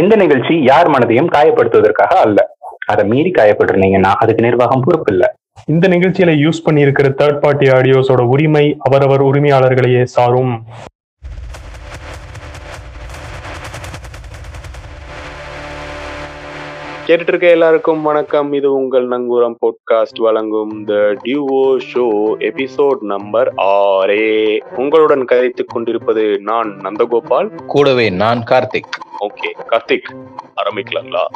இந்த நிகழ்ச்சி யார் மனதையும் காயப்படுத்துவதற்காக அல்ல. அதை மீறி காயப்பட்டிருந்தீங்கன்னா அதுக்கு நிர்வாகம் பொறுப்பு இல்ல. இந்த நிகழ்ச்சியில யூஸ் பண்ணியிருக்கிற தேர்ட் பார்ட்டி ஆடியோஸோட உரிமை அவரவர் உரிமையாளர்களையே சாரும். கேட்டுட்டு இருக்க எல்லாருக்கும் வணக்கம். இது உங்கள் நங்கூரம் பாட்காஸ்ட் வழங்கும் the duo show episode number ஆறே. உங்களுடன் கதைத்துக் கொண்டிருப்பது நான் நந்தகோபால். கூடவே நான் கார்த்திக். ஓகே கார்த்திக் ஆரம்பிக்கலாங்களா?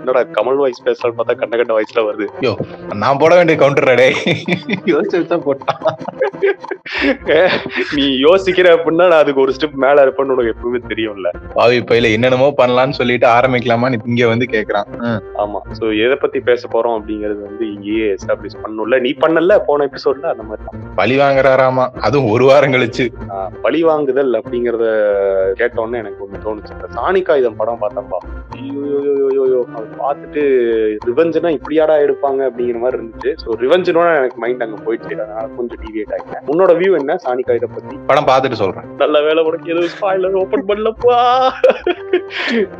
என்னடா கமல் வாய்ஸ் பேசலாம் பார்த்தா கண்ட கண்ட வாய்ஸ்ல வருது. நான் போட வேண்டிய கவுண்டர் டே யோசிச்சு போட்டான் நீ யோசிக்கிற அப்படின்னா நான் அதுக்கு ஒரு ஸ்டெப் மேல இருப்பேன்னு உனக்கு எப்பவுமே தெரியும்ல. பாவி பையில என்னென்னமோ பண்ணலாம்னு சொல்லிட்டு ஆரம்பிக்கலாமான்னு இங்க வந்து கேக்குறான். ஆமா. சோ எதை பத்தி பேச போறோம் அப்படிங்கறது வந்து இங்கேயே எஸ்டாப்ளிஷ் பண்ணணும்ல. நீ பண்ணல போன எபிசோட்ல அந்த மாதிரி. பழி வாங்குறாராமா? அதுவும் ஒரு வாரம் கழிச்சு. பழி வாங்குதல் அப்படிங்கறத கேட்டோன்னே எனக்கு ஒண்ணு தோணுச்சு. இந்த சாணிக்காயுதம் படம் பார்த்தப்பா. ஐயோ பார்த்துட்டு ரிவெஞ்சுனா இப்படியாடா எடுப்பாங்க அப்படிங்கிற மாதிரி இருந்துச்சு. ஸோ ரிவெஞ்சுனோட எனக்கு மைண்ட் அங்க போயிடுச்சு. அதனால கொஞ்சம் டிவியேட் ஆகிட்டேன் உன்னோட வியூ என்ன? சாணிக்காயுதம் பத்தி. படம் பார்த்துட்டு சொல்றேன். நல்ல வேலை உனக்கு எதுவும் ஸ்பாயிலர் ஓபன் பண்ணலப்பா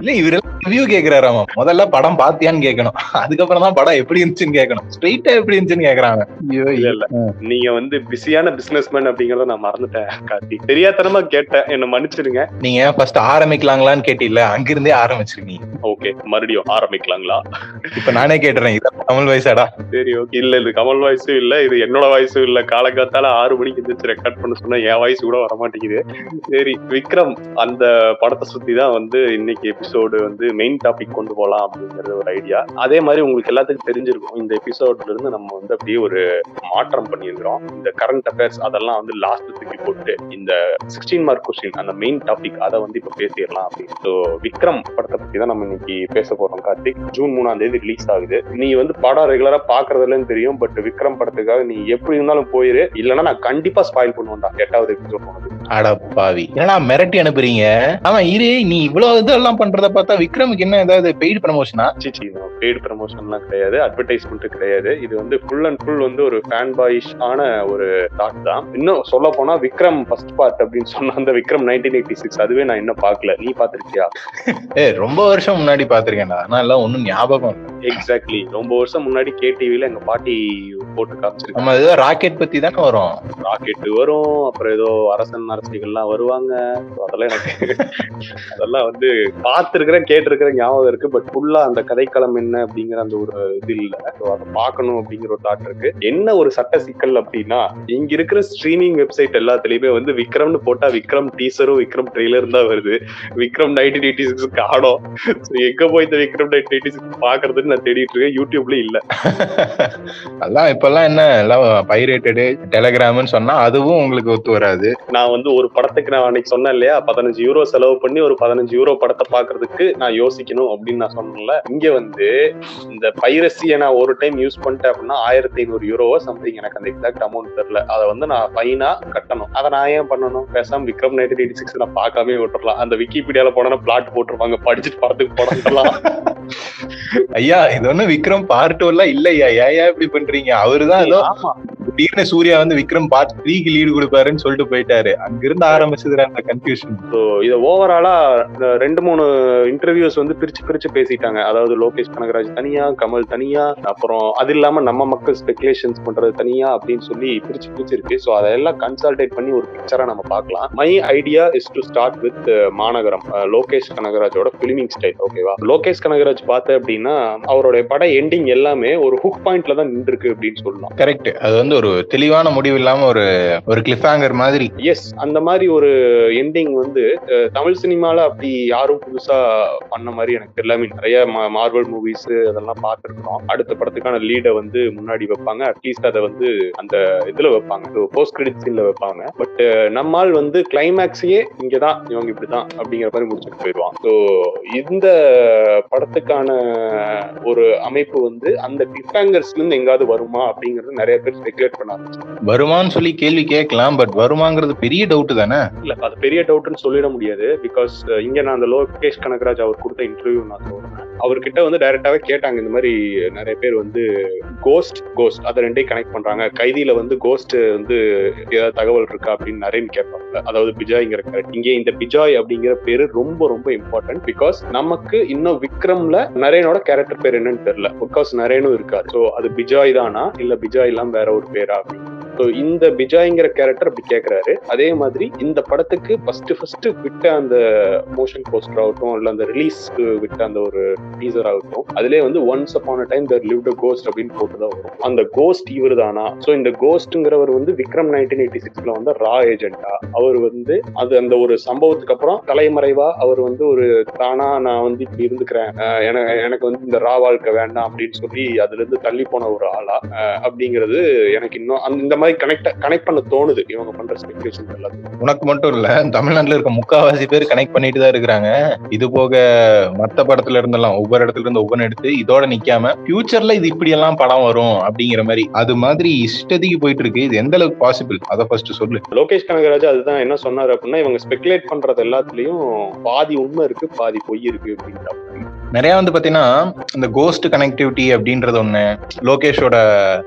இல்ல இவரெல்லாம் ரிவ்யூ கேக்குறாராமா முதல்ல படம் பாத்தியான்னு கேட்கணும் அதுக்கப்புறம் தான் படம் எப்படி இருந்துச்சுன்னு கேட்கணும் ஸ்ட்ரெயிட்டா எப்படி இருந்துச்சுன்னு கேக்குறாங்க ஐயோ இல்ல இல்ல. நீங்க வந்து பிஸியான பிசினஸ் மேன் அப்படிங்கறத நான் மறந்துட்டேன் கார்த்தி. தெரியாதனமா கேட்டேன். என்ன மன்னிச்சிடுங்க. நீங்க ஃபர்ஸ்ட் ஆரம்பிக்கலாங்களான்னு கேட்டில அங்கிருந்தே ஆரம்பிச்சிருக்கீங்க ஓகே மறுபடியும் ஆரம்பிக்கலாங்களா இப்ப நானே கேட்டுறேன். தமிழ் வயசாடா சரி ஓகே இல்ல இது கமல் வாய்ஸும் இல்ல இது என்னோட வாய்ஸும் இல்ல. காலங்காத்தால ஆறு மணிக்கு எந்திரிச்சு ரெக்கார்ட் பண்ண சொன்னா என் வாய்ஸ் கூட வர மாட்டேங்குது. சரி விக்ரம் அந்த படத்தை சுத்தி தான் வந்து இன்னைக்கு எபிசோடு வந்து மெயின் டாபிக் கொண்டு போலாம் அப்படிங்கிறது ஒரு ஐடியா அதே மாதிரி உங்களுக்கு எல்லாத்துக்கும் தெரிஞ்சிருக்கும் இந்த எபிசோட்ல இருந்து நம்ம வந்து அப்படியே ஒரு மாற்றம் பண்ணியிருக்கிறோம். இந்த கரண்ட் அஃபேர்ஸ் அதெல்லாம் வந்து லாஸ்ட் தூக்கி போட்டு இந்த சிக்ஸ்டீன் மார்க் கொஸ்டின் அந்த மெயின் டாபிக் அதை வந்து இப்ப பேசிடலாம் அப்படின்னு. ஸோ விக்ரம் படத்தை பத்தி தான் நம்ம இன்னைக்கு பேச போறோம் கார்த்திக் ஜூன் மூணாம் தேதி ரிலீஸ் ஆகுது. நீ வந்து படம் ரெகுலரா பாக்குறதுலன்னு தெரியும் பட் விக்ரம் படத்துக்காக நீ எப்படி இருந்தாலும் போயிரு. இல்லைன்னா நான் கண்டிப்பா ஸ்பாயில் பண்ணுவேன் எட்டாவது எபிசோட் போனது. அட பாவி. என்னடா மிரட்டி அனுப்புறீங்க? ஆமா இரு நீ இவ்வளவு இதெல்லாம் பண்றத பார்த்தா விக்ரமுக்கு என்ன ஏதாவது பெய்டு ப்ரமோஷனா பெய்டு ப்ரமோஷன்லாம் கிடையாது. அட்வர்டைஸ்மெண்ட் கிடையாது. இது வந்து ஃபுல் அண்ட் ஃபுல் வந்து ஒரு ஃபேன் பாயிஷ் ஆன ஒரு தாட் தான். இன்னும் சொல்ல போனா விக்ரம் ஃபர்ஸ்ட் பார்ட் அப்படின்னு சொன்ன அந்த விக்ரம் நைன்டீன் எயிட்டி சிக்ஸ் அதுவே நான் இன்னும் பார்க்கல. நீ பார்த்திருக்கியா? ஏ ரொம்ப வருஷம் முன்னாடி பாத்திருக்கேன்டா ஆனா எல்லாம் ஒண்ணும் ஞாபகம் இல்ல. எக்ஸாக்ட்லி ரொம்ப வருஷம் முன்னாடி கே டிவில எங்க பாட்டி போட்டு காமிச்சிருக்காங்க. நம்ம ஏதோ ராக்கெட் பத்தி தானே வரும். ராக்கெட் வரும் அப்புறம் ஏதோ அரசன் அரசிகள்லாம் வருவாங்க. அதெல்லாம் எனக்கு அதெல்லாம் வந்து பார்த்துருக்கிறேன் கேட்டிருக்கிறேன் ஞாபகம் இருக்கு. பட் ஃபுல்லா அந்த கதைக்களம் என்ன அப்படிங்கிற அந்த ஒரு இது இல்ல. அதை பார்க்கணும் அப்படிங்கிற ஒரு தாட் இருக்கு. என்ன ஒரு சட்ட சிக்கல் அப்படின்னா இங்க இருக்கிற ஸ்ட்ரீமிங் வெப்சைட் எல்லாத்துலயுமே வந்து விக்ரம்னு போட்டா விக்ரம் டீசரும் விக்ரம் ட்ரெய்லரும் தான் வருது. விக்ரம் நைன்டீன் எயிட்டி சிக்ஸ் காணும். ஸோ எங்க போய் இந்த விக்ரம் நைன்டீன் எயிட்டி சிக்ஸ் பாக்குறதுன்னு நான் தேடிட்டு இருக்கேன். யூடியூப்ல இல்ல. அதான் இப்பெல்லாம் என்ன? எல்லாம் பைரேட்டடு டெலகிராம்னு சொன்னா அதுவும் உங்களுக்கு ஒத்து வராது. நான் வந்து ஒரு படத்துக்கு நான் அன்னைக்கு சொன்னேன் இல்லையா? பதினஞ்சு யூரோ செலவு பண்ணி ஒரு பதினஞ்சு யூரோ படத்தை பாக்குறதுக்கு நான் யோசிக்கணும் அப்படின்னு நான் சொன்னேன்ல. இங்க வந்து இந்த பைரசியை நான் ஒரு டைம் யூஸ் பண்ணிட்டேன் அப்படின்னா ஆயிரத்தி ஐநூறு யூரோவோ சம்திங் எனக்கு அந்த எக்ஸாக்ட் அமௌண்ட் தெரியல. அதை வந்து நான் ஃபைனா கட்டணும். அதை நான் ஏன் பண்ணணும்? பேசாம விக்ரம் நைன்டீன் எயிட்டி சிக்ஸ் நான் பார்க்காம விட்டுறலாம். அந்த விக்கிபீடியால போனா பிளாட் போட்டிருப்பாங்க. படிச்சுட்டு படத்துக்கு போடலாம் ஐயா இது ஒண்ணும் விக்ரம் பார்ட் எல்லாம் இல்லையா? ஏயா இப்படி பண்றீங்க? அவருதான் ஏதோ திடீர்னு சூர்யா வந்து விக்ரம் பார்ட் த்ரீக்கு லீடு கொடுப்பாருன்னு சொல்லிட்டு போயிட்டாரு. அங்கிருந்து ஆரம்பிச்சது அந்த கன்ஃபியூஷன் ஸோ இதை ஓவராலா ரெண்டு மூணு இன்டர்வியூஸ் வந்து பிரிச்சு பிரிச்சு பேசிட்டாங்க. அதாவது லோகேஷ் கனகராஜ் தனியா கமல் தனியா அப்புறம் அது இல்லாம நம்ம மக்கள் ஸ்பெகுலேஷன்ஸ் பண்றது தனியா அப்படின்னு சொல்லி பிரிச்சு பிரிச்சு இருக்கு. ஸோ அதெல்லாம் கன்சல்டேட் பண்ணி ஒரு பிக்சரா நம்ம பார்க்கலாம். My idea is to start with Maanagaram. Ah, Lokesh கனகராஜோட filming style ஓகேவா லோகேஷ் கனகராஜ் பார்த்த அப்படின்னா அவருடைய பட எண்டிங் எல்லாமே ஒரு ஹுக் பாயிண்ட்ல தான் நின்றுருக்கு அப்படின்னு சொல்லலாம். கரெக்ட் அது வந்து ஒரு தெளிவான முடிவு இல்லாம ஒரு ஒரு கிளிஃப் ஹேங்கர் மாதிரி. எஸ் அந்த மாதிரி ஒரு எண்டிங் வந்து தமிழ் சினிமால அப்படி யாரும் புதுசா பண்ண மாதிரி எனக்கு தெரியல. Mean, நிறைய மார்வல் மூவிஸ் அதெல்லாம் பார்த்துருக்கோம் அடுத்த படத்துக்கான லீடை வந்து முன்னாடி வைப்பாங்க. அட்லீஸ்ட் அதை வந்து அந்த இதுல வைப்பாங்க. போஸ்ட் கிரெடிட் சீன்ல வைப்பாங்க. பட் நம்மால் வந்து கிளைமேக்ஸையே இங்கதான் இவங்க இப்படிதான் அப்படிங்கிற மாதிரி முடிச்சுட்டு போயிடுவான் ஸோ இந்த படத்துக்கான ஒரு அமைப்பு வந்து அந்த கிளிஃபேங்கர்ஸ்ல இருந்து எங்காவது வருமா அப்படிங்கறது நிறைய பேர் ஸ்பெகுலேட் பண்ண ஆரம்பிச்சாங்க வருமான்னு சொல்லி கேள்வி கேட்கலாம் பட் வருமாங்கிறது பெரிய டவுட் தானே? இல்ல அது பெரிய டவுட்னு சொல்லிட முடியாது பிகாஸ் இங்க நான் அந்த லோகேஷ் கனகராஜ் அவர் கொடுத்த இன்டர்வியூ நான் சொல்றேன். அவர்கிட்ட வந்து டைரக்டாவே கேட்டாங்க. இந்த மாதிரி நிறைய பேர் வந்து கோஸ்ட் கோஸ்ட் அதை ரெண்டையும் கனெக்ட் பண்றாங்க. கைதியில வந்து கோஸ்ட் வந்து ஏதாவது தகவல் இருக்கா அப்படின்னு நிறைய கேட்பாங்க. அதாவது பிஜாய்ங்கிற கேரக்டர் இங்கே இந்த பிஜாய் அப்படிங்கிற பேரு ரொம்ப ரொம்ப இம்பார்ட்டன்ட் பிகாஸ் நமக்கு இன்னும் விக்ரம்ல நரேனோட கேரக்டர் பேர் என்னன்னு தெரியல. பிகாஸ் நரேனும் இருக்காரு. ஸோ அது பிஜாய் தானா? இல்ல பிஜாய் எல்லாம் வேற ஒரு பேரா அப்படின்னு. ஸோ இந்த பிஜாய்ங்கிற கேரக்டர் அப்படி கேட்கறாரு அதே மாதிரி இந்த படத்துக்கு ஃபர்ஸ்ட் ஃபர்ஸ்ட் விட்ட அந்த மோஷன் போஸ்டர் ஆகட்டும் இல்லை அந்த ரிலீஸ்க்கு விட்ட அந்த ஒரு டீசர் ஆகட்டும் அதுலேயே வந்து once upon time there live a ghost அப்படின்னு போட்டு தான் வரும். அந்த கோஸ்ட் இவர் தானா ஸோ இந்த கோஸ்ட்ங்கிறவர் வந்து விக்ரம் நைன்டீன் எயிட்டி சிக்ஸ்ல வந்து ரா ஏஜென்டா அவர் வந்து அது அந்த ஒரு சம்பவத்துக்கு அப்புறம் தலைமறைவா அவர் வந்து ஒரு தானா நான் வந்து இப்படி இருந்துக்கிறேன். எனக்கு வந்து இந்த ரா வாழ்க்கை வேண்டாம் அப்படின்னு சொல்லி அதுல இருந்து தள்ளி போன ஒரு ஆளா? அப்படிங்கிறது எனக்கு இன்னும் அந்த இந்த மாதிரி கனெக்ட் கனெக்ட் பண்ண தோணுது இவங்க பண்ற ஸ்பெகுலேஷன் எல்லாத்தையும். உனக்கு மட்டும் இல்ல தமிழ்நாட்டுல இருக்க முக்காவாசி பேர் கனெக்ட் பண்ணிட்டு தான் இருக்கிறாங்க. இது போக மத்த படத்துல இருந்தெல்லாம் ஒவ்வொரு இடத்துல இருந்து ஒவ்வொன்று எடுத்து இதோட நிக்காம ஃபியூச்சர்ல இது இப்படி எல்லாம் படம் வரும் அப்படிங்கிற மாதிரி அது மாதிரி இஷ்டத்துக்கு போயிட்டு இருக்கு இது எந்த அளவுக்கு பாசிபிள் அதை ஃபர்ஸ்ட் சொல்லு. லோகேஷ் கனகராஜ் அதுதான் என்ன சொன்னாரு அப்படின்னா இவங்க ஸ்பெகுலேட் பண்றது எல்லாத்துலயும் பாதி உண்மை இருக்கு பாதி பொய் இருக்கு அப்படின்ற நிறைய வந்து பாத்தீங்கன்னா இந்த கோஸ்ட் கனெக்டிவிட்டி அப்படின்றது ஒண்ணு லோகேஷோட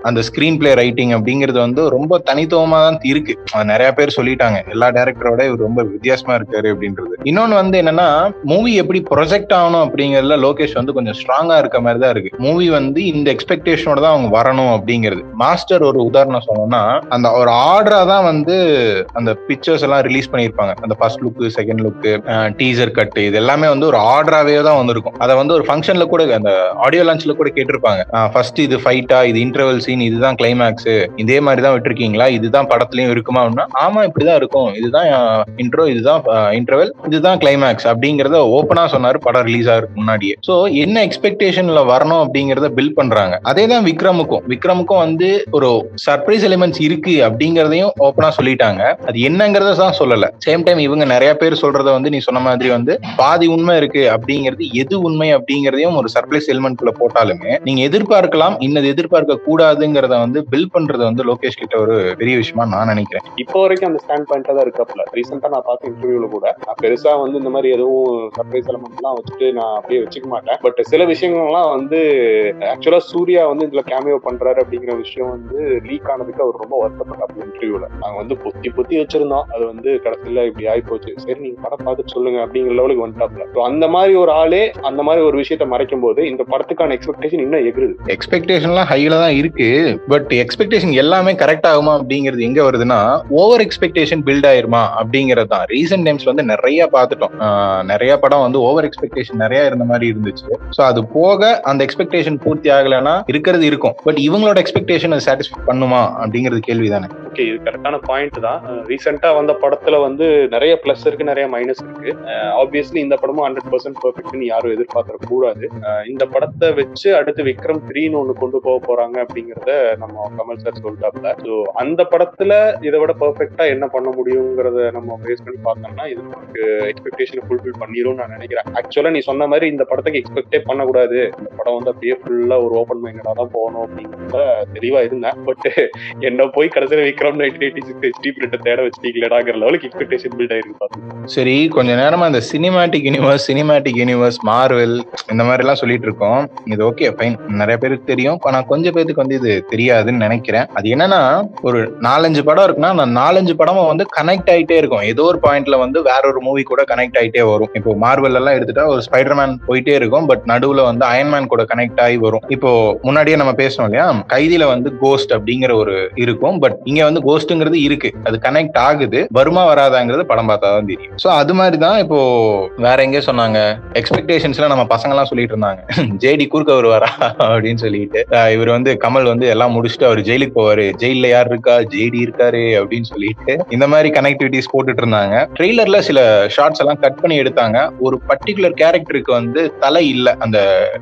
அந்த ஸ்கிரீன் பிளே ரைட்டிங் அப்படிங்கிறது வந்து ரொம்ப தனித்துவமா தான் இருக்கு. நிறைய பேர் சொல்லிட்டாங்க. எல்லா டேரக்டரோட இவர் ரொம்ப வித்தியாசமா இருக்காரு அப்படின்றது. இன்னொன்னு வந்து என்னன்னா மூவி எப்படி ப்ரொஜெக்ட் ஆகணும் அப்படிங்கறதுல லோகேஷ் வந்து கொஞ்சம் ஸ்ட்ராங்கா இருக்க மாதிரி தான் இருக்கு. மூவி வந்து இந்த எக்ஸ்பெக்டேஷனோட தான் அவங்க வரணும் அப்படிங்கிறது. மாஸ்டர் ஒரு உதாரணம் சொன்னோம்னா அந்த ஒரு ஆர்டரா தான் வந்து அந்த பிக்சர்ஸ் எல்லாம் ரிலீஸ் பண்ணியிருப்பாங்க. அந்த first look second look teaser cut இது எல்லாமே வந்து ஒரு ஆர்டராகவே தான் வந்திருக்கும். அதை வந்து ஒரு ஃபங்க்ஷன்ல கூட அந்த ஆடியோ லான்ச்ல கூட கேட்டிருப்பாங்க. ஃபர்ஸ்ட் இது ஃபைட்டா இது இன்டர்வல் சீன் இதுதான் கிளைமேக்ஸ் இதே மாதிரி தான் விட்டுருக்கீங்களா? இதுதான் படத்துலயும் இருக்குமா அப்படின்னா ஆமா இப்படிதான் இருக்கும். இதுதான் இன்ட்ரோ இதுதான் இன்டர்வல் இதுதான் கிளைமேக்ஸ் அப்படிங்கறத ஓப்பனா சொன்னாரு படம் ரிலீஸ் ஆகிறதுக்கு முன்னாடியே. சோ என்ன எக்ஸ்பெக்டேஷன்ல வரணும் அப்படிங்கறத பில் பண்றாங்க. அதே தான் விக்ரமுக்கும். விக்ரமுக்கும் வந்து ஒரு சர்ப்ரைஸ் எலிமெண்ட்ஸ் இருக்கு அப்படிங்கறதையும் ஓப்பனா சொல்லிட்டாங்க. அது என்னங்கறத தான் சொல்லல. சேம் டைம் இவங்க நிறைய பேர் சொல்றத வந்து நீ சொன்ன மாதிரி வந்து பாதி உண்மை இருக்கு அப்படிங்கிறது எது உண்மை அப்படிங்கறதையும் ஒரு சர்ப்ரைஸ் எலிமெண்ட் குள்ள போட்டாலுமே நீங்க எதிர்பார்க்கலாம் இன்னது எதிர்பார்க்க கூடாதுங்கிறத வந்து பில் பண்றது வந்து லோகேஷ் கிட்ட ஒரு பெரிய விஷயமா நான் நினைக்கிறேன். இப்போ வரைக்கும் அந்த ஸ்டாண்ட் பாயிண்டா தான் இருக்காப்ல ரீசெண்டா நான் பார்த்த இன்டர்வியூல கூட நான் பெருசா வந்து இந்த மாதிரி எதுவும் சர்ப்ரைஸ் எலமெண்ட் எல்லாம் வச்சுட்டு நான் அப்படியே வச்சுக்க மாட்டேன். பட் சில விஷயங்கள்லாம் வந்து ஆக்சுவலா சூர்யா வந்து இதுல கேமியோ பண்றாரு அப்படிங்கிற விஷயம் வந்து லீக் ஆனதுக்கு அவர் ரொம்ப வருத்தப்பட்டாப்ல இன்டர்வியூல நாங்க வந்து பொத்தி பொத்தி வச்சிருந்தோம். அது வந்து கடைசியில இப்படி ஆகி போச்சு சரி நீங்க படம் பார்த்துட்டு சொல்லுங்க அப்படிங்கிற லெவலுக்கு வந்துட்டாப்ல அந்த மாதிரி ஒரு ஆளே அந்த மாதிரி ஒரு விஷயத்த மறைக்கும் போது இந்த படத்துக்கான எக்ஸ்பெக்டேஷன் இன்னும் எகிருது. எக்ஸ்பெக்டேஷன்லாம் ஹைல தான் இருக்கு. பட் எக்ஸ்பெக்டேஷன் எல்லாமே கரெக்ட் ஆகுமா அப்படிங்கிறது எங்க வருதுன்னா ஓவர் எக்ஸ்பெக்டேஷன் பில்ட் ஆயிருமா அப்படிங்கிறது தான். ரீசெண்ட் டைம்ஸ்ல வந்து நிறைய பார்த்துட்டோம். நிறைய படம் வந்து ஓவர் எக்ஸ்பெக்டேஷன் நிறைய இருந்த மாதிரி இருந்துச்சு. ஸோ அது போக அந்த எக்ஸ்பெக்டேஷன் பூர்த்தி ஆகலைன்னா இருக்கிறது இருக்கும். பட் இவங்களோட எக்ஸ்பெக்டேஷன் சாட்டிஸ்ஃபை பண்ணுமா அப்படிங்கிறது கேள்வி தானே ஓகே இது கரெக்டான பாயிண்ட் தான். ரீசெண்டா வந்த படத்துல வந்து நிறைய பிளஸ் இருக்கு நிறைய மைனஸ் இருக்கு. ஆப்வியஸ்லி இந்த படமும் ஹண்ட்ரட் பர்சன்ட் பெர்ஃபெக்ட்னு யாரும் எதிர்பார்த்துட கூடாது. இந்த படத்தை வச்சு அடுத்து விக்ரம் த்ரீன்னு ஒண்ணு கொண்டு போக போறாங்க அப்படிங்கறத நம்ம கமல் சார் சொல்லிட்டாப்ல. ஸோ அந்த படத்துல இதை விட பெர்ஃபெக்டா என்ன பண்ண முடியுங்கிறத நம்ம பேஸ் பண்ணி பார்த்தோம்னா இது நமக்கு எக்ஸ்பெக்டேஷனை ஃபுல்ஃபில் பண்ணிரும் நான் நினைக்கிறேன். ஆக்சுவலா நீ சொன்ன மாதிரி இந்த படத்துக்கு எக்ஸ்பெக்டே பண்ணக்கூடாது. இந்த படம் வந்து அப்படியே ஃபுல்லா ஒரு ஓப்பன் மைண்டடா தான் போகணும் அப்படிங்கிறத தெளிவா இருந்தேன். பட் என்ன போய் கடைசியில Vikram nineteen eighty six HD பிரிண்ட தேட வச்சிட்டீங்களேடாங்கிற லெவலுக்கு எக்ஸ்பெக்டேஷன் பில்ட் ஆயிருக்கு சரி கொஞ்ச நேரமா இந்த cinematic universe cinematic universe Marvel இந்த மாதிரி எல்லாம் சொல்லிட்டு இருக்கோம் இது ஓகே ஃபைன் நிறைய பேருக்கு தெரியும். ஆனா கொஞ்சம் பேருக்கு வந்து இது தெரியாதுன்னு நினைக்கிறேன். அது என்னன்னா ஒரு நாலஞ்சு படம் இருக்குன்னா அந்த நாலஞ்சு படமும் வந்து கனெக்ட் ஆயிட்டே இருக்கும். ஏதோ ஒரு பாயிண்ட்ல வந்து வேற ஒரு மூவி கூட கனெக்ட் ஆயிட்டே வரும். இப்போ மார்வல் எல்லாம் எடுத்துட்டா ஒரு ஸ்பைடர்மேன் போயிட்டே இருக்கும். பட் நடுவுல வந்து அயன்மேன் கூட கனெக்ட் ஆகி வரும். இப்போ முன்னாடியே நம்ம பேசணும் இல்லையா? கைதியில வந்து கோஸ்ட் அப்படிங்கிற ஒரு இருக்கும். பட் இங்க வந்து கோஸ்ட்ங்கிறது இருக்கு. அது கனெக்ட் ஆகுது. வருமா வராதாங்கிறது படம் பார்த்தா தான் தெரியும். சோ அது மாதிரி தான் இப்போ வேற எங்கே சொன்னாங்க. எக்ஸ்பெக்டேஷன்ஸ்ல நம்ம பசங்க எல்லாம் சொல்லிட்டு இருந்தாங்க. ஜேடி குறுக்க வருவாரா அப்படின்னு சொல்லிட்டு. இவர் வந்து கமல் வந்து எல்லாம் முடிச்சுட்டு அவர் ஜெயிலுக்கு போவாரு. ஜெயில யார் இருக்கா? ஜேடி இருக்காரு அப்படின்னு சொல்லிட்டு இந்த மாதிரி கனெக்டிவிட்டிஸ் போட்டுட்டு இருந்தாங்க. ட்ரெய்லர்ல சில ஷார்ட்ஸ் எல்லாம் கட் பண்ணி எடுத்தாங்க. ஒரு பர்டிகுலர் கேரக்டருக்கு வந்து தலை இல்ல அந்த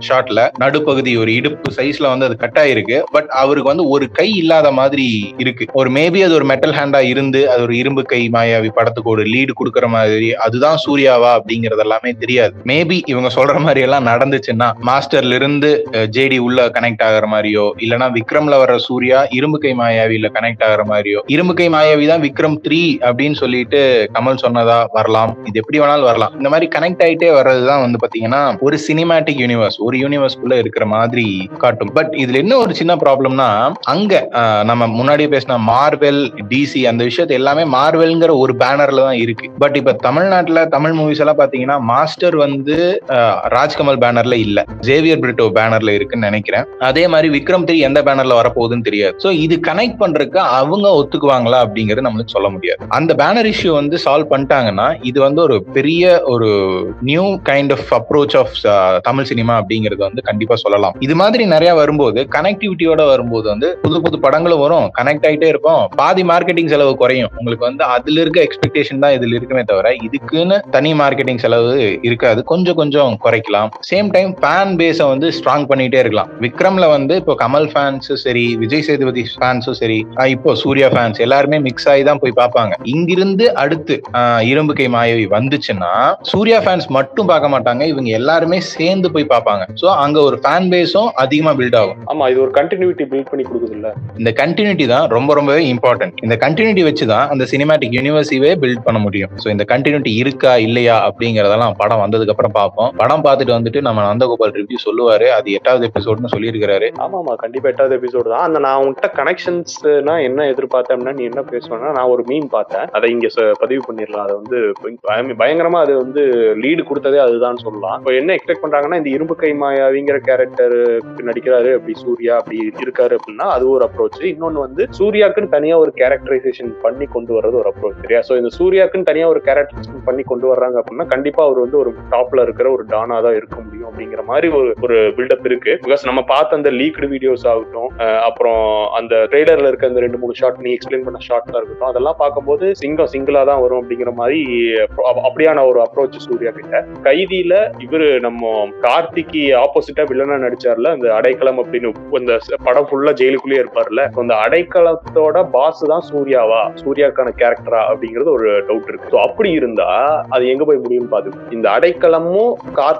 ஷார்ட்ல நடுப்பகுதி ஒரு இடுப்பு சைஸ்ல வந்து அது கட் ஆயிருக்கு. பட் அவருக்கு வந்து ஒரு கை இல்லாத மாதிரி இருக்கு. ஒரு மேபி அது ஒரு மெட்டல் ஹேண்டா இருந்து அது ஒரு இரும்பு கை மாயாவி படத்துக்கு ஒரு லீடு கொடுக்கற மாதிரி. அதுதான் சூர்யாவா அப்படிங்கறது எல்லாமே தெரியாது. மேபி இவங்க சொல்ற மாதிரி எல்லாம் நடந்துச்சுன்னா மாஸ்டர்ல இருந்து ஜேடி உள்ள கனெக்ட் ஆகிற மாதிரியோ இல்லனா விக்ரம்ல வர சூர்யா இரும்பு கை மாயாவில கனெக்ட் ஆகிற மாதிரியோ இரும்பு கை மாயாவி தான் விக்ரம் த்ரீ அப்படின்னு சொல்லிட்டு கமல் சொன்னதா வரலாம். இது எப்படி வேணாலும் வரலாம். இந்த மாதிரி கனெக்ட் ஆயிட்டே வர்றதுதான் வந்து பாத்தீங்கன்னா ஒரு சினிமேட்டிக் யூனிவர்ஸ் ஒரு யூனிவர்ஸ்குள்ள இருக்கிற மாதிரி காட்டும். பட் இதுல என்ன ஒரு சின்ன ப்ராப்ளம்னா அங்க நம்ம முன்னாடியே பேசின மார்வெல் டிசி அந்த விஷயத்தை எல்லாமே மார்வெல்ங்கிற ஒரு பேனர்ல தான் இருக்கு. பட் இப்ப தமிழ்நாட்டுல தமிழ் மூவிஸ் எல்லாம் பாத்தீங்கன்னா மாஸ்டர் வந்து ராஜ்கமல் பேனர்ல இல்ல. ஜேவியர் பிரிட்டோ பேனர்ல இருக்குன்னு நினைக்கிறேன். அதே மாதிரி விக்ரம் த்ரீ எந்த பேனர்ல வரப்போகுதுன்னு தெரியாது. சோ இது கனெக்ட் பண்றதுக்கு அவங்க ஒத்துக்குவாங்களா அப்படிங்கறது நம்மளுக்கு சொல்ல முடியாது. அந்த பேனர் இஷ்யூ வந்து சால்வ் பண்ணிட்டாங்கன்னா இது வந்து ஒரு பெரிய ஒரு new kind of approach of Tamil cinema அப்படிங்கறது வந்து கண்டிப்பா சொல்லலாம். இது மாதிரி நிறைய வரும்போது கனெக்டிவிட்டியோட வரும்போது வந்து புது புது படங்களும் வரும். கனெக்ட் ஆகிட்டே இருப்போம். பாதி மார்க்கெட்டிங் செலவு குறையும். உங்களுக்கு வந்து அதுல இருக்க எக்ஸ்பெக்டேஷன் தான் இதுல இருக்குமே தவிர இதுக்குன்னு தனி மார்க்கெட்டிங் செலவு இருக்காது. கொஞ்சம் கொஞ்சம் குறையும். குறைக்கலாம் சேம் டைம் ஃபேன் பேஸை வந்து ஸ்ட்ராங் பண்ணிட்டே இருக்கலாம். விக்ரம்ல வந்து இப்போ கமல் ஃபேன்ஸும் சரி விஜய் சேதுபதி ஃபேன்ஸும் சரி இப்போ சூர்யா ஃபேன்ஸ் எல்லாருமே மிக்ஸ் ஆகி தான் போய் பார்ப்பாங்க. இங்கிருந்து அடுத்து இரும்பு கை மாயவி வந்துச்சுன்னா சூர்யா ஃபேன்ஸ் மட்டும் பார்க்க மாட்டாங்க. இவங்க எல்லாருமே சேர்ந்து போய் பார்ப்பாங்க. சோ அங்க ஒரு ஃபேன் பேஸும் அதிகமா பில்ட் ஆகும். ஆமா இது ஒரு கண்டினியூட்டி பில்ட் பண்ணி கொடுக்குது இல்ல இந்த கண்டினியூட்டி தான் ரொம்ப ரொம்பவே இம்பார்ட்டன்ட் இந்த கண்டினியூட்டி வச்சு தான் அந்த சினிமாட்டிக் யூனிவர்சிவே பில்ட் பண்ண முடியும். ஸோ இந்த கண்டினியூட்டி இருக்கா இல்லையா அப்படிங்கறதெல்லாம் படம் வந்ததுக்கு அப்புறம் பார்ப்போம். படம் பார்த்துட்டு வந்துட்டு நம்ம நந்தகோபால் ரிவ்யூ சொல்லுவாரு. அது எட்டாவது எபிசோட்னு சொல்லியிருக்கிறாரு. ஆமா ஆமா கண்டிப்பா எட்டாவது எபிசோடு தான். அந்த நான் உன்கிட்ட கனெக்ஷன்ஸ்னா என்ன எதிர்பார்த்தேன்னா நீ என்ன பேசுவேன்னா நான் ஒரு மீன் பார்த்தேன். அதை இங்க பதிவு பண்ணிடலாம். அதை வந்து பயங்கரமா அது வந்து லீடு கொடுத்ததே அதுதான் சொல்லலாம். இப்போ என்ன எக்ஸ்பெக்ட் பண்றாங்கன்னா இந்த இரும்பு கை மாயாவிங்கிற கேரக்டர் நடிக்கிறாரு அப்படி சூர்யா அப்படி இருக்காரு அப்படின்னா அது ஒரு அப்ரோச் இன்னொன்னு வந்து சூர்யாக்குன்னு தனியா ஒரு கேரக்டரைசேஷன் பண்ணி கொண்டு வர்றது ஒரு அப்ரோச் சரியா? சோ இந்த சூர்யாக்குன்னு தனியா ஒரு கேரக்டரைசேஷன் பண்ணி கொண்டு வர்றாங்க அப்படின்னா கண்டிப்பா அவர் வந்து ஒரு டாப்ல இருக்கிற ஒரு டானா தான் இருக்க முடியும் அப்படிங்கிற மாதிரி ஒரு ஒரு பில்டப் இருக்கு. பிகாஸ் நம்ம பார்த்த அந்த லீக்டு வீடியோஸ் ஆகட்டும் அப்புறம் அந்த ட்ரெய்லர்ல இருக்க அந்த ரெண்டு மூணு ஷார்ட் நீ எக்ஸ்பிளைன் பண்ண ஷாட்லாம் இருக்கட்டும் அதெல்லாம் பார்க்கும்போது சிங்கம் சிங்கிளா தான் வரும் அப்படிங்கிற மாதிரி அப்படியான ஒரு அப்ரோச் சூர்யா கிட்ட. கைதியில இவரு நம்ம கார்த்திக்கு ஆப்போசிட்டா வில்லனா நடிச்சார்ல அந்த அடைக்கலம் அப்படின்னு அந்த படம் ஃபுல்லா ஜெயிலுக்குள்ளேயே இருப்பார்ல. அந்த அடைக்கலத்தோட பாஸ் தான் சூர்யாவா? சூர்யாக்கான கேரக்டரா அப்படிங்கிறது ஒரு டவுட் இருக்கு. ஸோ அப்படி இருந்தா அது எங்க போய் முடியும் பாத்து இந்த அடைக்கலமும்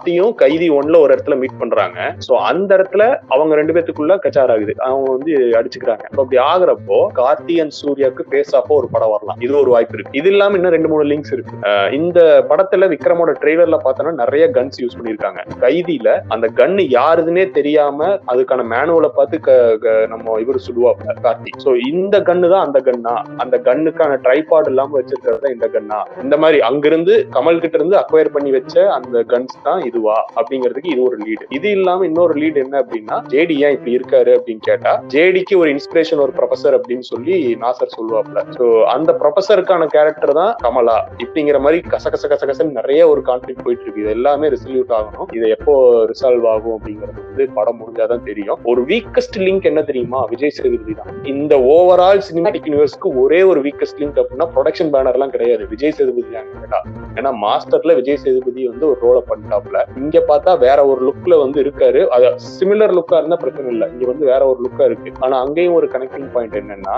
கார்த்தியும் கைதி ஒன்ல ஒரு இடத்துல மீட் பண்றாங்க. சோ அந்த இடத்துல அவங்க ரெண்டு பேத்துக்குள்ள கச்சார் ஆகுது. அவங்க வந்து அடிச்சுக்கிறாங்க. அப்படி ஆகுறப்போ கார்த்தி அண்ட் சூர்யாக்கு பேஸ் ஒரு படம் வரலாம். இது ஒரு வாய்ப்பு இருக்கு. இது இல்லாம இன்னும் ரெண்டு மூணு லிங்க்ஸ் இருக்கு. இந்த படத்துல விக்ரமோட ட்ரெய்லர்ல பார்த்தோம்னா நிறைய கன்ஸ் யூஸ் பண்ணிருக்காங்க கைதியில அந்த கன்னு யாருதுன்னே தெரியாம அதுக்கான மேனுவலை பார்த்து க- க- நம்ம இவர் சொல்லுவாப்ல கார்த்தி. சோ இந்த கன்னு தான் அந்த கன்னா அந்த கன்னுக்கான ட்ரைபாட் இல்லாம வச்சிருக்கிறது தான் இந்த கன்னா இந்த மாதிரி அங்கிருந்து கமல் கிட்ட இருந்து அக்வயர் பண்ணி வச்ச அந்த கன்ஸ் தான் இது இதுவா அப்படிங்கிறதுக்கு இது ஒரு லீடு இது இல்லாம இன்னொரு லீடு என்ன அப்படின்னா ஜேடி ஏன் இப்படி இருக்காரு அப்படின்னு கேட்டா ஜேடிக்கு ஒரு இன்ஸ்பிரேஷன் ஒரு ப்ரொஃபசர் அப்படின்னு சொல்லி நாசர் சொல்லுவாப்ல சோ அந்த ப்ரொஃபசருக்கான கேரக்டர் தான் கமலா. இப்படிங்கிற மாதிரி கசகச கசகசன்னு நிறைய ஒரு கான்ஃபிளிக் போயிட்டு இருக்கு இது எல்லாமே ரிசல்யூட் ஆகணும். இது எப்போ ரிசால்வ் ஆகும் அப்படிங்கிறது வந்து படம் முடிஞ்சாதான் தெரியும். ஒரு வீக்கஸ்ட் லிங்க் என்ன தெரியுமா? விஜய் சேதுபதி தான். இந்த ஓவரால் சினிமாட்டிக் யூனிவர்ஸ்க்கு ஒரே ஒரு வீக்கஸ்ட் லிங்க் அப்படின்னா ப்ரொடக்ஷன் பேனர் எல்லாம் கிடையாது. விஜய் சேதுபதி தான் கேட்டா. ஏன்னா மாஸ்டர்ல விஜய் சேதுபதி வந்து ஒரு ரோலை பண்ணிட்டாப்ல இங்க பார்த்தா வேற ஒரு லுக்ல வந்து இருக்காரு. அது சிமிலர் லுக்கா இருந்தா பிரச்சனை இல்லை. இங்க வந்து வேற ஒரு லுக்கா இருக்கு. ஆனா அங்கேயும் ஒரு கனெக்டிங் பாயிண்ட் என்னன்னா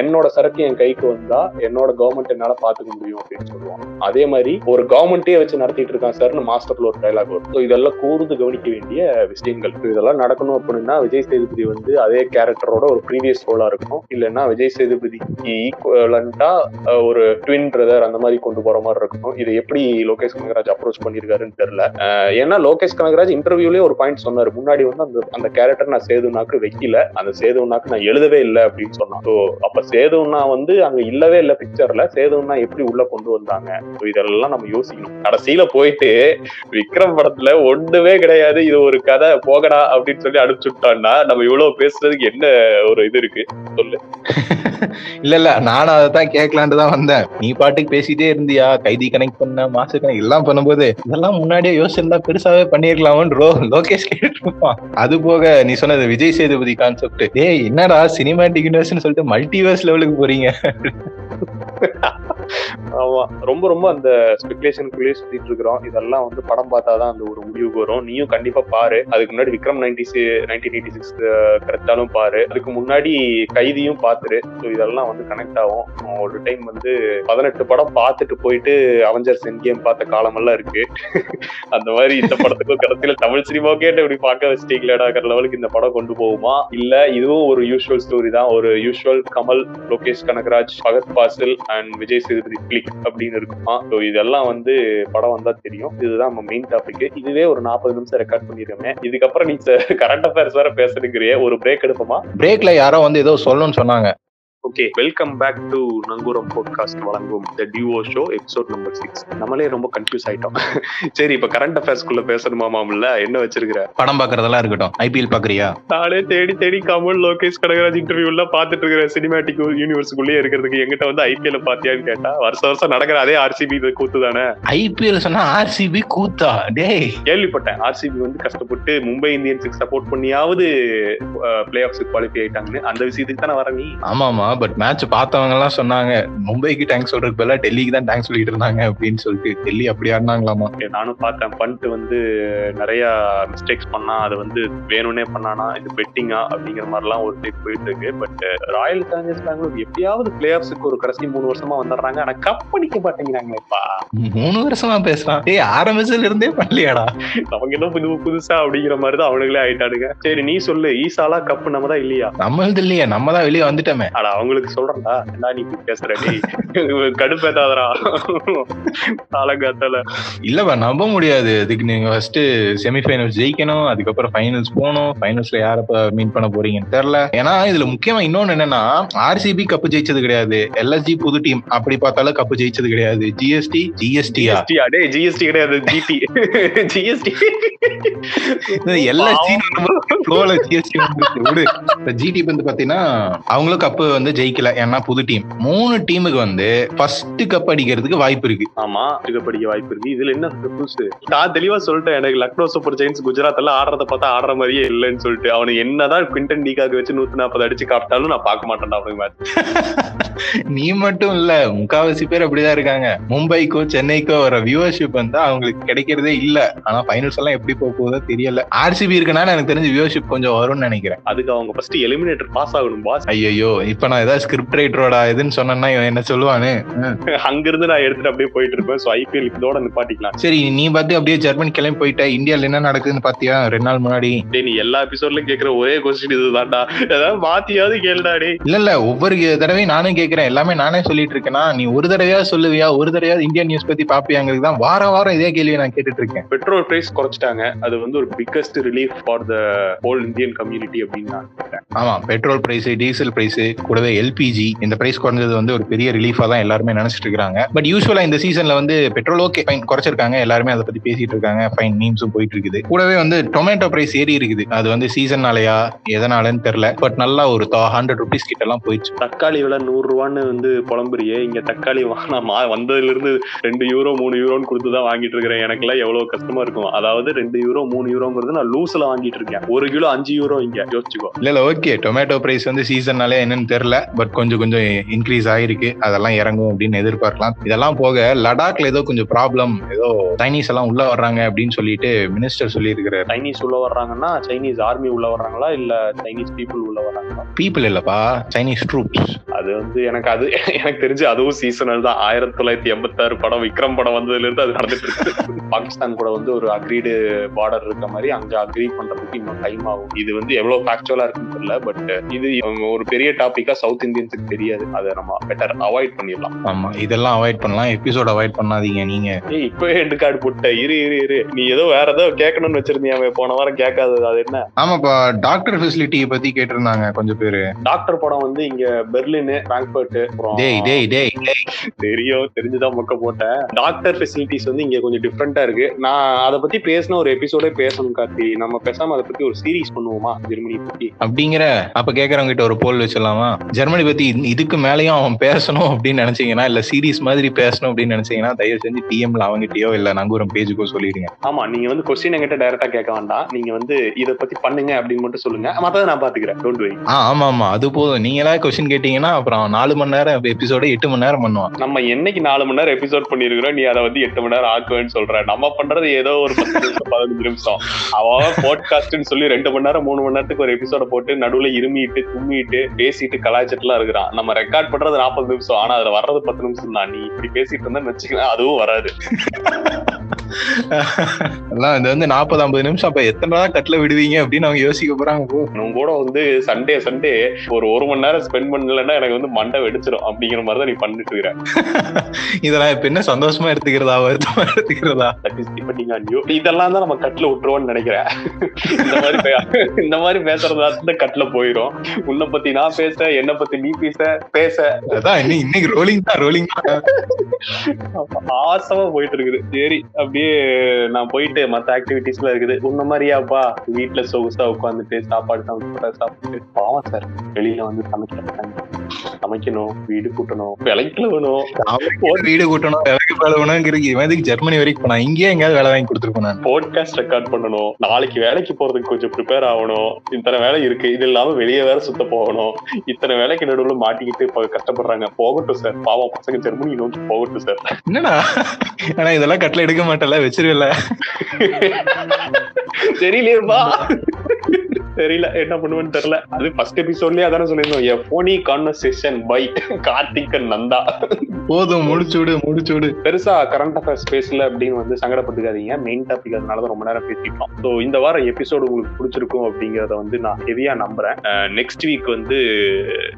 என்னோட சரக்கு என் கைக்கு வந்தா என்னோட கவர்மெண்ட் என்னால பாத்துக்க முடியும் அப்படின்னு சொல்லுவான் அதே மாதிரி ஒரு கவர்மெண்டே வச்சு நடத்திட்டு இருக்கான் சார்னு மாஸ்டர்ல ஒரு டைலாக் வரும். இதெல்லாம் கூர்ந்து கவனிக்க வேண்டிய விஷயங்கள். இதெல்லாம் நடக்கணும் அப்படின்னா விஜய் சேதுபதி வந்து அதே கேரக்டரோட ஒரு ப்ரீவியஸ் ரோலா இருக்கும். இல்லைன்னா விஜய் சேதுபதிக்கு ஈக்குவலண்டா ஒரு ட்வின் பிரதர் அந்த மாதிரி கொண்டு போற மாதிரி இருக்கணும் இதை எப்படி லோகேஷ் கனகராஜ் அப்ரோச் பண்ணிருக்காருன்னு தெரியல. ஏன்னா லோகேஷ் கனகராஜ் இன்டர்வியூலயே ஒரு பாயிண்ட் சொன்னாரு. முன்னாடி வந்து அந்த அந்த கேரக்டர் நான் சேதுனாக்கு வைக்கல. அந்த சேதுனாக்கு நான் எழுதவே இல்லை அப்படின்னு சொன்னான். ஸோ அப்ப சேதுனா வந்து அங்க இல்லவே இல்லை பிக்சர்ல சேதுனா எப்படி உள்ள கொண்டு வந்தாங்க? இதெல்லாம் நம்ம யோசிக்கணும். கடைசியில போயிட்டு விக்ரம் படத்துல ஒண்ணுமே கிடையாது. இது ஒரு கதை போகடா அப்படின்னு சொல்லி அனுப்பிச்சுட்டான்னா நம்ம இவ்வளவு பேசுறதுக்கு என்ன ஒரு இது இருக்கு? சொல்லு. இல்ல இல்ல. நானும் அதை தான் கேட்கலான்ட்டு தான் வந்தேன். நீ பாட்டுக்கு பேசிட்டே இருந்தியா? கைதி கனெக்ட் பண்ண மாச கனெக்ட் எல்லாம் பண்ணும்போது இதெல்லாம் முன்னாடியே இருந்தா பெருசாவே பண்ணிருக்கலாமோன்னு ரோ லோகேஷ் கேட்டிருப்பான் அது போக நீ சொன்னது விஜய் சேதுபதி கான்செப்ட் ஏய் என்னடா சினிமாட்டிக் யூனிவர்ஸ்னு சொல்லிட்டு மல்டிவர்ஸ் லெவலுக்கு போறீங்க? ஆமா ரொம்ப ரொம்ப அந்த ஸ்பெகுலேஷனுக்குள்ளேயே சுத்திட்டு இருக்கிறோம். இதெல்லாம் வந்து படம் பார்த்தாதான் அந்த ஒரு முடிவுக்கு வரும். நீயும் கண்டிப்பா பாரு. அதுக்கு முன்னாடி Vikram ninety nineteen eighty six கரெக்டாலும் பாரு. அதுக்கு முன்னாடி கைதியும் பாத்துரு ஸோ இதெல்லாம் வந்து கனெக்ட் ஆகும். ஒரு டைம் வந்து பதினெட்டு படம் பார்த்துட்டு போயிட்டு அவஞ்சர்ஸ் என் கேம் பார்த்த காலமெல்லாம் இருக்கு. அந்த மாதிரி இந்த படத்துக்கும் கடைசியில தமிழ் சினிமாவுக்கே இப்படி பார்க்க வச்சிட்டீங்களாடாங்கிற லெவலுக்கு இந்த படம் கொண்டு போகுமா? இல்ல இதுவும் ஒரு யூஸ்வல் ஸ்டோரி தான். ஒரு யூஸ்வல் கமல் லோகேஷ் கனகராஜ் பகத் பாசில் அண்ட் விஜய் எழுதுறது கிளிக் அப்படின்னு இருக்குமா? ஸோ இதெல்லாம் வந்து படம் வந்தா தெரியும். இதுதான் நம்ம மெயின் டாபிக் இதுவே ஒரு நாற்பது நிமிஷம் ரெக்கார்ட் பண்ணிருக்கோமே. இதுக்கப்புறம் நீ கரண்ட் அஃபேர்ஸ் வேற பேசுறீங்கிறியே ஒரு பிரேக் எடுப்போமா? பிரேக்ல யாரோ வந்து ஏதோ சொல்லணும்னு சொன்னாங்க. Okay welcome back to Nangooram podcast வழங்கும் the duo show episode number six நம்மளே ரொம்ப கன்ஃபியூஸ் ஆயிட்டோம். சரி இப்ப கரண்ட் அஃபேர்ஸ்குள்ள பேசணுமா மாமல்ல? என்ன வச்சிருக்கிற? படம் பாக்குறதெல்லாம் இருக்கட்டும். ஐபிஎல் பாக்குறியா நானே தேடி தேடி கமல் லோகேஷ் கனகராஜ் இன்டர்வியூ எல்லாம் பாத்துட்டு இருக்கிற சினிமாட்டிக் யூனிவர்ஸுக்குள்ளேயே இருக்கிறதுக்கு எங்கிட்ட வந்து ஐபிஎல் பாத்தியான்னு கேட்டா வருஷம் வருஷம் நடக்கிற அதே ஆர்சிபி கூத்து தானே? ஐபிஎல் சொன்னா ஆர்சிபி கூத்தா? டேய். கேள்விப்பட்டேன். ஆர்சிபி வந்து கஷ்டப்பட்டு மும்பை இந்தியன்ஸுக்கு சப்போர்ட் பண்ணியாவது பிளே ஆஃப்ஸுக்கு குவாலிஃபை ஆயிட்டாங்கன்னு. அந்த விஷயத்துக்கு தானே வர நீ? ஆமாமா பட் மேட்ச் பார்த்தவங்க எல்லாம் சொன்னாங்க மும்பைக்கு தேங்க்ஸ் சொல்றதுக்கு பதிலா டெல்லிக்கு தான் தேங்க்ஸ் சொல்லிட்டு இருந்தாங்க அப்படின்னு சொல்லிட்டு டெல்லி அப்படி ஆடினாங்களாமா? நானும் பார்த்தேன். பண்ட் வந்து நிறைய மிஸ்டேக்ஸ் பண்ணா அது வந்து வேணும்னே பண்ணானா இது பெட்டிங்கா அப்படிங்கிற மாதிரிலாம் ஒரு டைப் போயிட்டு இருக்கு. பட் ராயல் சேலஞ்சர்ஸ் பெங்களூர் எப்படியாவது பிளே ஆஃப்ஸுக்கு ஒரு கடைசி மூணு வருஷமா வந்துடுறாங்க. ஆனா கப் அடிக்க மாட்டேங்கிறாங்களேப்பா மூணு வருஷமா பேசுறான். டேய் ஆரம்பிச்சதுல இருந்தே பண்ணலையாடா. அவங்க என்ன புது புதுசா அப்படிங்கிற மாதிரி தான் அவனுங்களே ஆயிட்டானுங்க. சரி நீ சொல்லு ஈசாலா கப் நம்ம தான் இல்லையா? நம்மளது இல்லையே நம்ம தான் வெளியே வந்துட்டோமே. ஆனா அவங்களுக்கு சொல்றேன்டா என்ன நீ பேசுற கடுப்பேத்தாதரா காலங்காத்தால. இல்லப்பா நம்ப முடியாது. இதுக்கு நீங்க ஃபர்ஸ்ட் செமிஃபைனல்ஸ் ஜெயிக்கணும் அதுக்கப்புறம் ஃபைனல்ஸ் போகணும் ஃபைனல்ஸ்ல யார மீட் பண்ண போறீங்கன்னு தெரியல. ஏன்னா இதுல முக்கியமா இன்னொன்னு என்னன்னா ஆர்சிபி கப்பு ஜெயிச்சது கிடையாது. எல்எஸ்ஜி புது டீம் அப்படி பார்த்தாலும் கப்பு ஜெயிச்சது கிடையாது. ஜிஎஸ்டி ஜிஎஸ்டி அடே ஜிஎஸ்டி கிடையாது ஜிடி ஜிஎஸ்டி எல்எஸ்ஜி ஜிஎஸ்டி வந்து பாத்தீங்கன்னா அவங்களும் கப்பு வந்து ஜெயிக்கல. ஏன்னா புது டீம் மூணு டீமுக்கு வந்து ஃபர்ஸ்ட் கப் அடிக்கிறதுக்கு வாய்ப்பு இருக்கு. ஆமா. இது படிக்க வாய்ப்பு இருக்கு. இதுல என்ன புதுசு நான் தெளிவா சொல்லிட்டேன். எனக்கு லக்னோ சூப்பர் ஜெயின்ஸ் குஜராத் எல்லாம் ஆடுறத பார்த்தா ஆடுற மாதிரியே இல்லைன்னு சொல்லிட்டு. அவனுக்கு என்னதான் குவிண்டன் டீகாக்கு வச்சு நூத்தி நாற்பது அடிச்சு காப்பிட்டாலும் நான் பார்க்க மாட்டேன்டா அவனுக்கு மேட்ச் நீ மட்டும் இல்ல. முக்காவாசி பேர் அப்படிதான் இருக்காங்க. மும்பைக்கோ சென்னைக்கோ வர வியூவர்ஷிப் வந்து அவங்களுக்கு கிடைக்கிறதே இல்ல. ஆனா ஃபைனல்ஸ் எல்லாம் எப்படி போக போகுதோ தெரியல. ஆர்சிபி இருக்கனால எனக்கு தெரிஞ்சு வியூவர்ஷிப் கொஞ்சம் வரும்னு நினைக்கிறேன். அதுக்கு அவங்க ஃபர்ஸ்ட் எலிமினேட்டர் பாஸ் ஆகணும் பாஸ் ஐயோ இப்ப நான் ஏதாவது ஸ்கிரிப்ட் ரைட்டரோட இதுன்னு சொன்னேன்னா இவன் என்ன சொல்லுவானு? அங்கிருந்து நான் எடுத்துட்டு அப்படியே போயிட்டு இருப்பேன் சோ ஐபிஎல் இதோட நிப்பாட்டிக்கலாம். சரி நீ பார்த்து அப்படியே ஜெர்மன் கிளம்பி போயிட்ட. இந்தியால என்ன நடக்குதுன்னு பாத்தியா ரெண்டு நாள் முன்னாடி. நீ எல்லா எபிசோட்லயும் கேக்குற ஒரே கொஸ்டின் இதுதான்டா. ஏதாவது மாத்தியாவது கேளுடா டே இல்ல இல்ல ஒவ்வொரு தடவையும் நானே கேக்குறேன். எல்லாமே நானே சொல்லிட்டு இருக்கேனா நீ ஒரு தடவையா சொல்லுவியா? ஒரு தடவையா இந்தியன் நியூஸ் பத்தி பாப்பியாங்கிறது தான் வாரம் வாரம் இதே கேள்வியை நான் கேட்டுட்டு இருக்கேன் பெட்ரோல் பிரைஸ் குறைச்சிட்டாங்க. அது வந்து ஒரு biggest relief for the whole Indian community அப்படின்னு நான் ஆமா பெட்ரோல் பிரைஸ் டீசல் பிரைஸ் கூடவே எல்பிஜி இந்த பிரைஸ் குறைஞ்சது வந்து ஒரு பெரிய ரிலீஃபா தான் எல்லாருமே நினைச்சிட்டு இருக்காங்க. பட் யூஸ்வலா இந்த சீசன்ல வந்து பெட்ரோல் ஓகே ஃபைன் குறைச்சிருக்காங்க. எல்லாருமே அதை பத்தி பேசிட்டு இருக்காங்க. ஃபைன் மீம்ஸும் போயிட்டு இருக்குது. கூடவே வந்து டொமேட்டோ பிரைஸ் ஏறி இருக்குது. அது வந்து சீசன்னாலயா எதனாலன்னு தெரியல. பட் நல்லா ஒரு ஹண்ட்ரட் ருபீஸ் கிட்ட எல்லாம் போயிடுச்சு. தக்காளி விலை நூறு ரூபான்னு வந்து புலம்புறியே. இங்க தக்காளி வாங்கினா வந்ததுல இருந்து ரெண்டு யூரோ மூணு யூரோன்னு கொடுத்து தான் வாங்கிட்டு இருக்கிறேன். எனக்கு எல்லாம் எவ்வளவு கஷ்டமா இருக்கும். அதாவது ரெண்டு யூரோ மூணு யூரோங்கிறது நான் லூஸ்ல வாங்கிட்டு இருக்கேன். ஒரு கிலோ அஞ்சு யூரோ இங்க. யோசிச்சுக்கோ. இல்ல இல்ல ஓகே டொமேட்டோ பிரைஸ் வந்து சீசன்னாலே என்னன்னு தெரியல. பட் கொஞ்சம் கொஞ்சம் இன்க்ரீஸ் ஆயிருக்கு. அதெல்லாம் இறங்கும் அப்படின்னு எதிர்பார்க்கலாம். இதெல்லாம் போக லடாக்ல ஏதோ கொஞ்சம் ப்ராப்ளம் ஏதோ சைனீஸ் எல்லாம் உள்ள வர்றாங்க அப்படின்னு சொல்லிட்டு மினிஸ்டர் சொல்லி இருக்கிறாரு சைனீஸ் உள்ள வர்றாங்கன்னா சைனீஸ் ஆர்மி உள்ள வர்றாங்களா? இல்ல சைனீஸ் பீப்புள் உள்ள வர்றாங்களா? பீப்புள் இல்லப்பா சைனீஸ் ட்ரூப்ஸ் அது வந்து எனக்கு அது எனக்கு தெரிஞ்சு அதுவும் சீசனல் தான். ஆயிரத்தி தொள்ளாயிரத்தி எண்பத்தாறு படம் விக்ரம் படம் வந்ததுல இருந்து அது நடந்துட்டு இருக்கு பாகிஸ்தான் கூட வந்து ஒரு அக்ரீடு பார்டர் இருக்க மாதிரி அங்க அக்ரி பண்றதுக்கு இன்னும் டைம் ஆகும். இது வந்து எவ்வளவு ஃபேக்சுவலா இருக்குன்னு தெரியல பட் இது ஒரு பெரிய டாபிக்கா சவுத் இந்தியன்ஸுக்கு தெரியாது. அதை நம்ம பெட்டர் அவாய்ட் பண்ணிடலாம். ஆமா இதெல்லாம் அவாய்ட் பண்ணலாம். எபிசோட் அவாய்ட் பண்ணாதீங்க நீங்க. ஏய் இப்பவே எண்டு கார்டு போட்ட. இரு இரு இரு. நீ ஏதோ வேற ஏதோ கேட்கணும்னு வச்சிருந்தியாமே போன வாரம் கேட்காதது. அது என்ன? ஆமாப்பா டாக்டர் ஃபெசிலிட்டியை பத்தி கேட்டிருந்தாங்க கொஞ்சம் பேரு. டாக்டர் படம் வந்து இங்க பெர்லின் பிராங்க்பர்ட் டேய் டேய் டேய். தெரியும் தெரிஞ்சுதான் மொக்க போட்டேன். டாக்டர் ஃபெசிலிட்டிஸ் வந்து இங்க கொஞ்சம் டிஃப்ரெண்டா இருக்கு. நான் அதை பத்தி பேசின ஒரு எபிசோட பேசணும் கார்த்தி. நம்ம பேசாம அதை பத்தி ஒரு சீரிஸ் பண்ணுவோமா ஜெர்மனி பத்தி? அப்படிங்கிற அப்ப கேக்குறவங்க கிட்ட ஒரு போல் வச்சிடலாமா? ஜெர்மனி பத்தி இது- இதுக்கு மேலயும் அவன் பேசணும் அப்படின்னு நினைச்சீங்கன்னா இல்ல சீரிஸ் மாதிரி பேசணும் அப்படின்னு நினைச்சீங்கன்னா தயவு செஞ்சு டிஎம்ல அவங்ககிட்டயோ இல்ல நங்கூரம் பேஜுக்கோ சொல்லிடுங்க. ஆமா நீங்க வந்து கொஸ்டின் என்கிட்ட டைரக்டா கேட்க வேண்டாம். நீங்க வந்து இத பத்தி பண்ணுங்க அப்படின்னு மட்டும் சொல்லுங்க. மத்தத நான் பாத்துக்கிறேன். டோன்ட் வெரி ஆ ஆமா ஆமா. அது போதும். நீங்களா கொஸ்டின் கேட்டீங்கன்னா அப்புறம் நாலு மணி நேரம் எபிசோட எட்டு மணி நேரம் பண்ணுவான். நம்ம என்னைக்கு நாலு மணி நேரம் எபிசோட் பண்ணிருக்கிறோம் நீ அதை வந்து எட்டு மணி நேரம் ஆக்குவேன்னு சொல்ற. நம்ம பண்றது ஏதோ ஒரு பத்து நிமிஷம் பதினஞ்சு நிமிஷம். அவன் போட்காஸ்ட்னு சொல்லி ரெண்டு மணி நேரம் மூணு மணி நேரத்துக்கு ஒரு எபிசோட போட்டு நடுவுல இருமிட்டு தும்மிட்டு பேசிட்டு கலாய்ச்சிட்டுலாம் இருக்கிறான். நம்ம ரெக்கார்ட் பண்றது நாற்பது நிமிஷம். ஆனா அதுல வர்றது பத்து நிமிஷம் தான். நீ இப்படி பேசிட்டு இருந்தா வச்சுக்கலாம் அதுவும் வராது. இது வந்து நாற்பது ஐம்பது நிமிஷம். அப்ப எத்தனை நாள் கட்டில விடுவீங்க அப்படின்னு அவங்க யோசிக்க போறாங்க உன் கூட வந்து சண்டே சண்டே ஒரு ஒரு மணி நேரம் ஸ்பெண்ட் பண்ணலன்னா எனக்கு வந்து மண்டை வெடிச்சிடும் அப்படிங்கிற மாதிரி தான் நீ பண்ணிட்டு இருக்கிற இதெல்லாம் இப்ப என்ன சந்தோஷமா எடுத்துக்கிறதா? வருத்தமா எடுத்துக்கிறதா. இதெல்லாம் தான் நம்ம கட்ல விட்டுருவோம்னு நினைக்கிறேன். இந்த மாதிரி இந்த மாதிரி பேசுறதா தான் கட்ல போயிரும். உன்னை பத்தி நான் பேச என்ன பத்தி நீ பேச பேச. அதான் இன்னைக்கு ரோலிங் தான் ரோலிங் ஆசமா போயிட்டு இருக்குது. சரி அப்படியே நான் போயிட்டு மத்த ஆக்டிவிட்டிஸ்ல இருக்குது. உன்ன மாதிரியாப்பா வீட்டுல சொகுசா உட்காந்துட்டு சாப்பாடு சாப்பிட்டு சாப்பிட்டு பாவம் சார் வெளியில வந்து சமைக்க சமைக்கணும் வீடு கூட்டணும் விலைக்கு வேணும் வீடு கூட்டணும் விலைக்கு எதுக்கு ஜெர்மனி வரைக்கும் போனா இங்கேயே எங்கேயாவது வேலை வாங்கி கொடுத்துருப்போம் நான். போட்காஸ்ட் ரெக்கார்ட் பண்ணணும். நாளைக்கு வேலைக்கு போறதுக்கு கொஞ்சம் ப்ரிப்பேர் ஆகணும். இத்தனை வேலை இருக்கு. இது இல்லாம வெளியே வேற சுத்த போகணும். இத்தனை வேலைக்கு நடுவுல மாட்டிக்கிட்டு கஷ்டப்படுறாங்க. போகட்டும் சார் பாவம் பசங்க ஜெர்மனி நோக்கி போகட்டும் சார் என்னடா? ஆனா இதெல்லாம் கட்டில எடுக்க மாட்டல வச்சிருவில்ல தெரியலையேப்பா தெரியல என்ன பண்ணுவேன்னு தெரியல. அது ஃபர்ஸ்ட் எபிசோட்லயே அதானே சொல்லியிருந்தோம். A phony conversation by Karthik Nanda. போதும் முடிச்சுடு முடிச்சுடு பெருசா கரண்ட் அஃபேர்ஸ் பேசல அப்படின்னு வந்து சங்கடப்பட்டுக்காதீங்க. மெயின் டாபிக் அதனாலதான் ரொம்ப நேரம் பேசிட்டோம். ஸோ இந்த வாரம் எபிசோடு உங்களுக்கு பிடிச்சிருக்கும் அப்படிங்கறத வந்து நான் ஹெவியா நம்புறேன். நெக்ஸ்ட் வீக் வந்து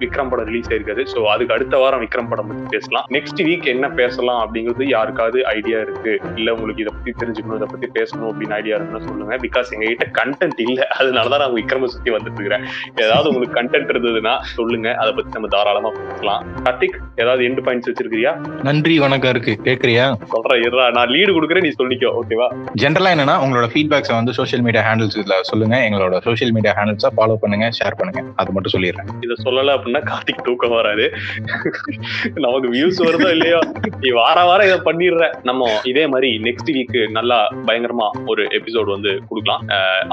விக்ரம் படம் ரிலீஸ் ஆயிருக்காது. ஸோ அதுக்கு அடுத்த வாரம் விக்ரம் படம் பத்தி பேசலாம். நெக்ஸ்ட் வீக் என்ன பேசலாம் அப்படிங்கிறது யாருக்காவது ஐடியா இருக்கு? இல்ல உங்களுக்கு இதை பத்தி தெரிஞ்சுக்கணும் இதை பத்தி பேசணும் அப்படின்னு ஐடியா இருக்குன்னு சொல்லுங்க. பிகாஸ் எங்க கிட்ட கண்டென்ட் இல்ல. அதனாலதான் நான் விக்ரம சுத்தி வந்துட்டு இருக்கிறேன் ஏதாவது உங்களுக்கு கண்டென்ட் இருந்ததுன்னா சொல்லுங்க. அதை பத்தி நம்ம தாராளமா பேசலாம். கார்த்திக் ஏதாவது எண்டு பாயிண்ட்ஸ் வச்சிருக்கிறியா? நன்றி வணக்கம் இருக்கு. கேக்குறியா? சொல்றேன் இருடா நான் லீடு கொடுக்குறேன் நீ சொல்லிக்கோ ஓகேவா ஜென்ரலா என்னன்னா உங்களோட ஃபீட்பேக்ஸை வந்து சோஷியல் மீடியா ஹேண்டில்ஸ் இதுல சொல்லுங்க. எங்களோட சோஷியல் மீடியா ஹேண்டில்ஸை ஃபாலோ பண்ணுங்க ஷேர் பண்ணுங்க. அது மட்டும் சொல்லிடுறேன். இத சொல்லல அப்படின்னா கார்த்திக் தூக்கம் வராது. நமக்கு வியூஸ் வருதோ இல்லையோ? நீ வார வாரம் இதை பண்ணிடுற. நம்ம இதே மாதிரி நெக்ஸ்ட் வீக் நல்லா பயங்கரமா ஒரு எபிசோட் வந்து கொடுக்கலாம்.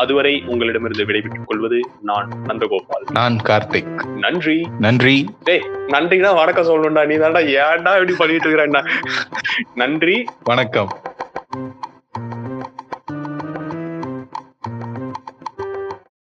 அதுவரை உங்களிடமிருந்து கொள்வது நான் நந்தகோபால். நான் கார்த்திக். நன்றி. நன்றி. நன்றினா வணக்கம் சொல்லணும்டா. நீ தான்டா ஏன்டா இப்படி பண்ணிட்டு இருக்கிறேன்டா நன்றி. வணக்கம்.